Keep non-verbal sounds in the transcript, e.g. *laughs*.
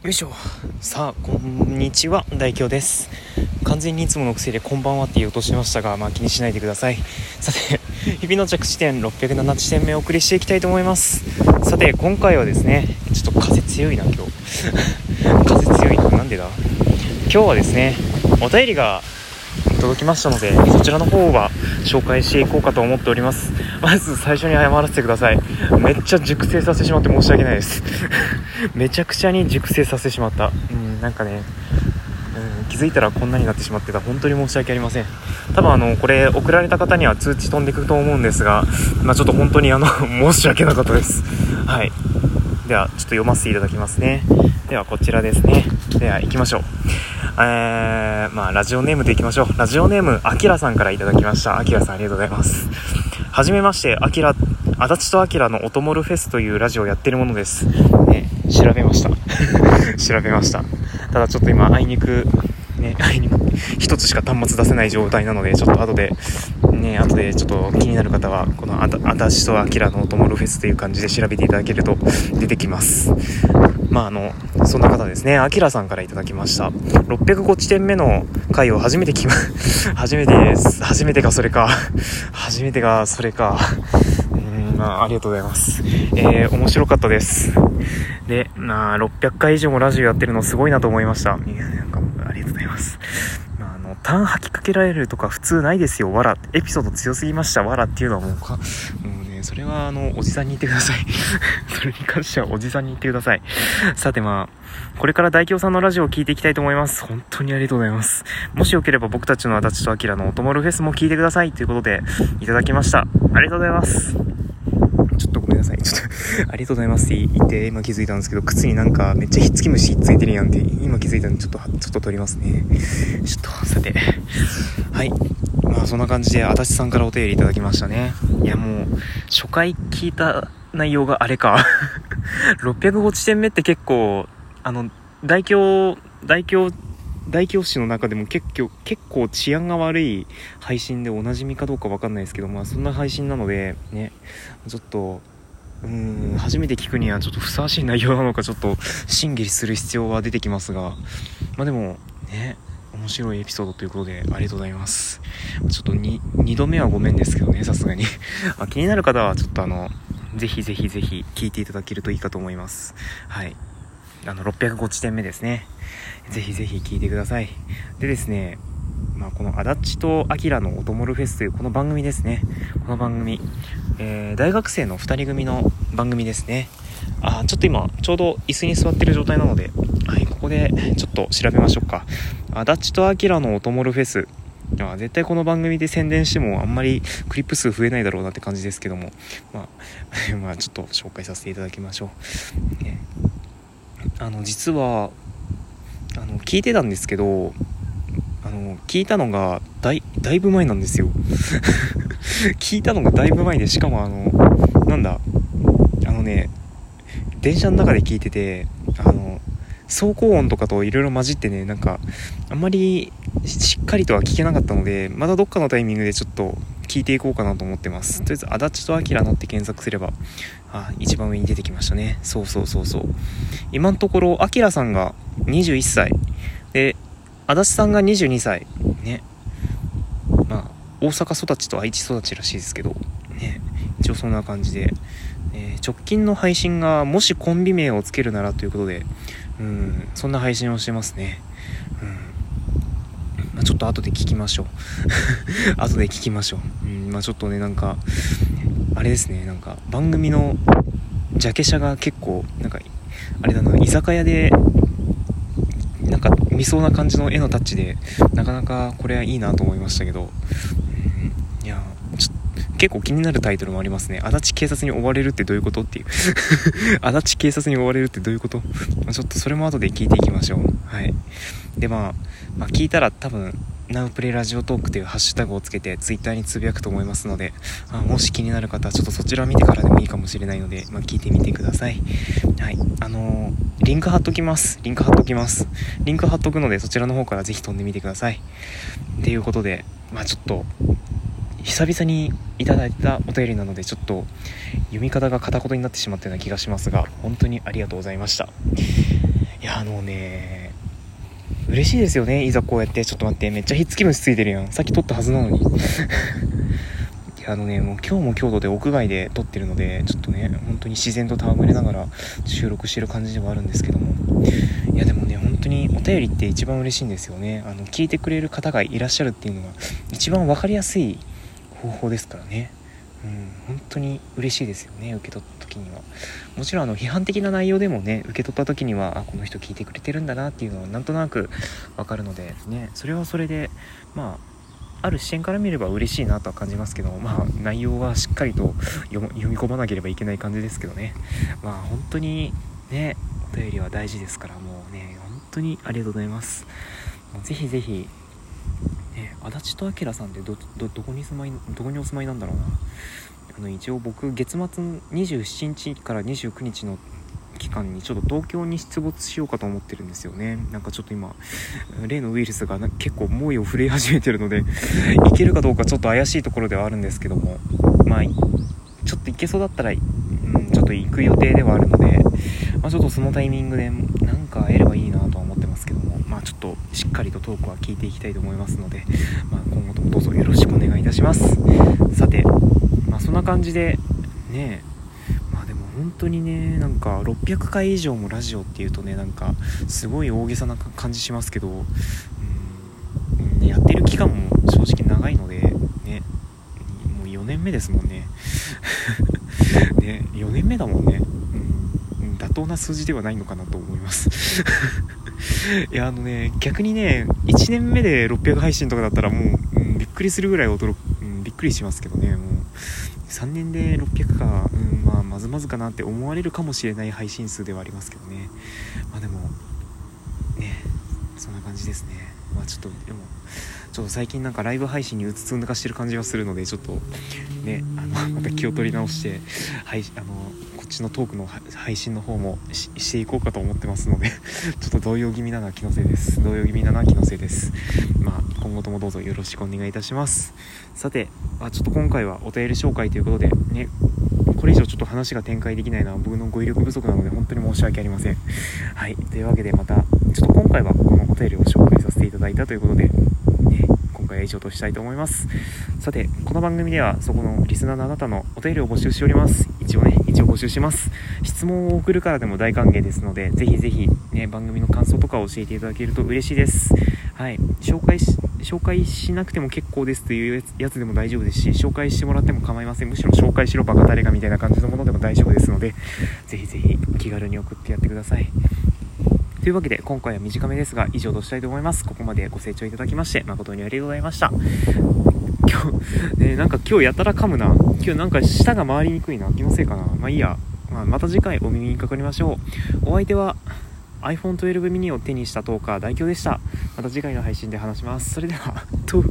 よいしょ。さあこんにちは。大京です。完全にいつもの癖でこんばんはって言おうとしましたがまあ気にしないでください。さて *laughs* 日々の着地点607地点目お送りしていきたいと思います。さて今回はですねちょっと風強いな今日。*laughs* 風強いななんでだ？今日はですねお便りが届きましたのでそちらの方は紹介していこうかと思っております。まず最初に謝らせてください。めっちゃ熟成させてしまって申し訳ないです。*laughs* めちゃくちゃに熟成させてしまった。うんなんかねうん気づいたらこんなになってしまってた。本当に申し訳ありません。多分あのこれ送られた方には通知飛んでくると思うんですがまあ、ちょっと本当にあの *laughs* 申し訳なかったです。はい。ではちょっと読ませていただきますね。ではこちらですね。では行きましょう。えー、まあラジオネームでいきましょう。ラジオネームあきらさんからいただきました。あきらさんありがとうございます。はじめましてあきら足立とあきらのおともるフェスというラジオをやってるものです。ね調べました。*laughs* 調べました。ただちょっと今あいにくね、*laughs* あいにく1つしか端末出せない状態なので、ちょっと後で、ね、後でちょっと気になる方は、このあたしとあきらのおともるフェスという感じで調べていただけると出てきます。まあ、あの、そんな方ですね、あきらさんから頂きました。605地点目の回を初めて聞きま、*laughs* 初めてです。初めてがそれか。*laughs* 初めてがそれか。ん、まあ、ありがとうございます。えー、面白かったです。で、まあ、600回以上もラジオやってるのすごいなと思いました。ます。*laughs* まあ、あの、ターン吐きかけられるとか普通ないですよ、わら。エピソード強すぎました、わらっていうのはもうか、もうね、それはあの、おじさんに言ってください。*laughs* それに関してはおじさんに言ってください。さてまあ、これから大京さんのラジオを聴いていきたいと思います。本当にありがとうございます。もしよければ僕たちの足立とあきらのおともるフェスも聴いてくださいということで、いただきました。ありがとうございます。ちょっとごめんなさい。*laughs* ありがとうございますって言って今気づいたんですけど、靴になんかめっちゃひっつき虫ひっついてるやんって今気づいたんでちょっと、ちょっと取りますね。ちょっと、さて。はい。まあそんな感じで、足立さんからお手入れいただきましたね。いやもう、初回聞いた内容があれか。*laughs* 605地点目って結構、あの、大京、大京大教師の中でも結構結構治安が悪い配信でおなじみかどうか分かんないですけどまあそんな配信なのでねちょっとうん。初めて聞くにはちょっとふさわしい内容なのかちょっと審議する必要は出てきますが。まあでもね面白いエピソードということでありがとうございます。ちょっと 2, 2度目はごめんですけどねさすがに。*laughs* ま気になる方はちょっとあのぜひぜひぜひ聞いていただけるといいかと思います。はい。あの605地点目ですね。ぜひぜひ聴いてください。でですね、まあ、このアダッチとアキラのおともるフェスというこの番組ですね。この番組、えー、大学生の2人組の番組ですね。あ、ちょっと今、ちょうど椅子に座ってる状態なので、はい、ここでちょっと調べましょうか。アダッチとアキラのおともるフェス。あ絶対この番組で宣伝してもあんまりクリップ数増えないだろうなって感じですけども、まあ、*laughs* まあちょっと紹介させていただきましょう。ね、あの、実は、あの聞いてたんですけどあの聞いたのがだいだいぶ前なんですよ。*laughs* 聞いたのがだいぶ前でしかもあのなんだあのね電車の中で聞いててあの走行音とかといろいろ混じってねなんかあんまりしっかりとは聞けなかったのでまたどっかのタイミングでちょっと聞いていこうかなと思ってます。とりあえず「足立とあきらの」って検索すればあ一番上に出てきましたね。そうそうそうそう。今のところあきらさんが21歳。で足立さんが22歳。ね。まあ大阪育ちと愛知育ちらしいですけど。ね。一応そんな感じで、えー、直近の配信がもしコンビ名をつけるならということで。うん。そんな配信をしてますね。うん。まあ、ちょっと後で聞きましょう。*laughs* 後で聞きましょう、うん。まあ、ちょっとねなんかあれですね。なんか番組のジャケ写が結構なんかあれだな居酒屋でなんか見そうな感じの絵のタッチでなかなかこれはいいなと思いましたけど、結構気になるタイトルもありますね。足立警察に追われるってどういうことっていう *laughs* 足立警察に追われるってどういうこと？ちょっとそれも後で聞いていきましょう。はい。で、まあ、まあ、聞いたら多分、ナウプレラジオトークというハッシュタグをつけてツイッターにつぶやくと思いますので、あもし気になる方はちょっとそちら見てからでもいいかもしれないので、まあ、聞いてみてください。はい。あのー、リンク貼っときます。リンク貼っときます。リンク貼っとくので、そちらの方からぜひ飛んでみてください。っていうことで、まあちょっと、久々にいただいたお便りなのでちょっと読み方が片言になってしまったような気がしますが本当にありがとうございました。いやあのね嬉しいですよね。いざこうやってちょっと待ってめっちゃひっつき虫ついてるやん。さっき撮ったはずなのに。*laughs* いやあのねもう今日も強度で屋外で撮ってるのでちょっとね本当に自然と戯れながら収録してる感じではあるんですけども。いやでもね本当にお便りって一番嬉しいんですよね。あの聞いてくれる方がいらっしゃるっていうのが一番分かりやすい方法ですからね。うん本当に嬉しいですよね受け取った時には。もちろんあの批判的な内容でもね受け取った時にはあこの人聞いてくれてるんだなっていうのはなんとなく分かるのでねそれはそれでまあある視点から見れば嬉しいなとは感じますけどまあ内容はしっかりと読み込まなければいけない感じですけどね。まあ本当にねお便りは大事ですからもうね本当にありがとうございます。もうぜひぜひね足立とあきらさんってどこに住まいどこにお住まいなんだろうな。あの一応僕月末27日から29日の期間にちょっと東京に出没しようかと思ってるんですよね。なんかちょっと今例のウイルスが結構猛威を振るい始めてるのでいけるかどうかちょっと怪しいところではあるんですけども。まあちょっと行けそうだったら、うん、ちょっと行く予定ではあるので、まあ、ちょっとそのタイミングでなんかしっかりとトークは聞いていきたいと思いますので、まあ、今後ともどうぞよろしくお願いいたします。さてまあそんな感じでねまあでも本当にねなんか600回以上もラジオっていうとねなんかすごい大げさな感じしますけど、うん、やってる期間も正直長いのでねもう4年目ですもんね。*laughs* ね4年目だもんね、うん、妥当な数字ではないのかなと思います。いやあのね逆にね1年目で600配信とかだったらもう、うん、びっくりするぐらい驚く、うん、びっくりしますけどねもう。3年で600か、うんまあ、まずまずかなって思われるかもしれない配信数ではありますけどね。まあでもねそんな感じですね。まあちょっとでもちょっと最近なんかライブ配信にうつつ抜かしてる感じはするのでちょっとねあのまた気を取り直して、はい、あのこっちのトークの配信の方もしていこうかと思ってますので *laughs* ちょっと動揺気味なのは気のせいです。動揺気味なのは気のせいです。まあ今後ともどうぞよろしくお願いいたします。さてあちょっと今回はお便り紹介ということでねこれ以上ちょっと話が展開できないのは僕の語彙力不足なので本当に申し訳ありません。はい。というわけでまたちょっと今回はこのお便りを紹介させていただいたということで今回は以上としたいと思います。さてこの番組ではそこのリスナーのあなたのお便りを募集しております。一応ね一応募集します。質問を送るからでも大歓迎ですのでぜひぜひね番組の感想とかを教えていただけると嬉しいです。はい。紹介し紹介しなくても結構ですというやつでも大丈夫ですし紹介してもらっても構いません。むしろ紹介しろバカ誰かみたいな感じのものでも大丈夫ですのでぜひぜひ気軽に送ってやってください。というわけで今回は短めですが以上としたいと思います。ここまでご清聴いただきまして誠にありがとうございました。今日、ね、なんか今日やたら噛むな。今日なんか舌が回りにくいな。気のせいかな。まあいいや、まあ、また次回お耳にかかりましょう。お相手は iPhone12 mini を手にしたトーカー代表でした。また次回の配信で話します。それではと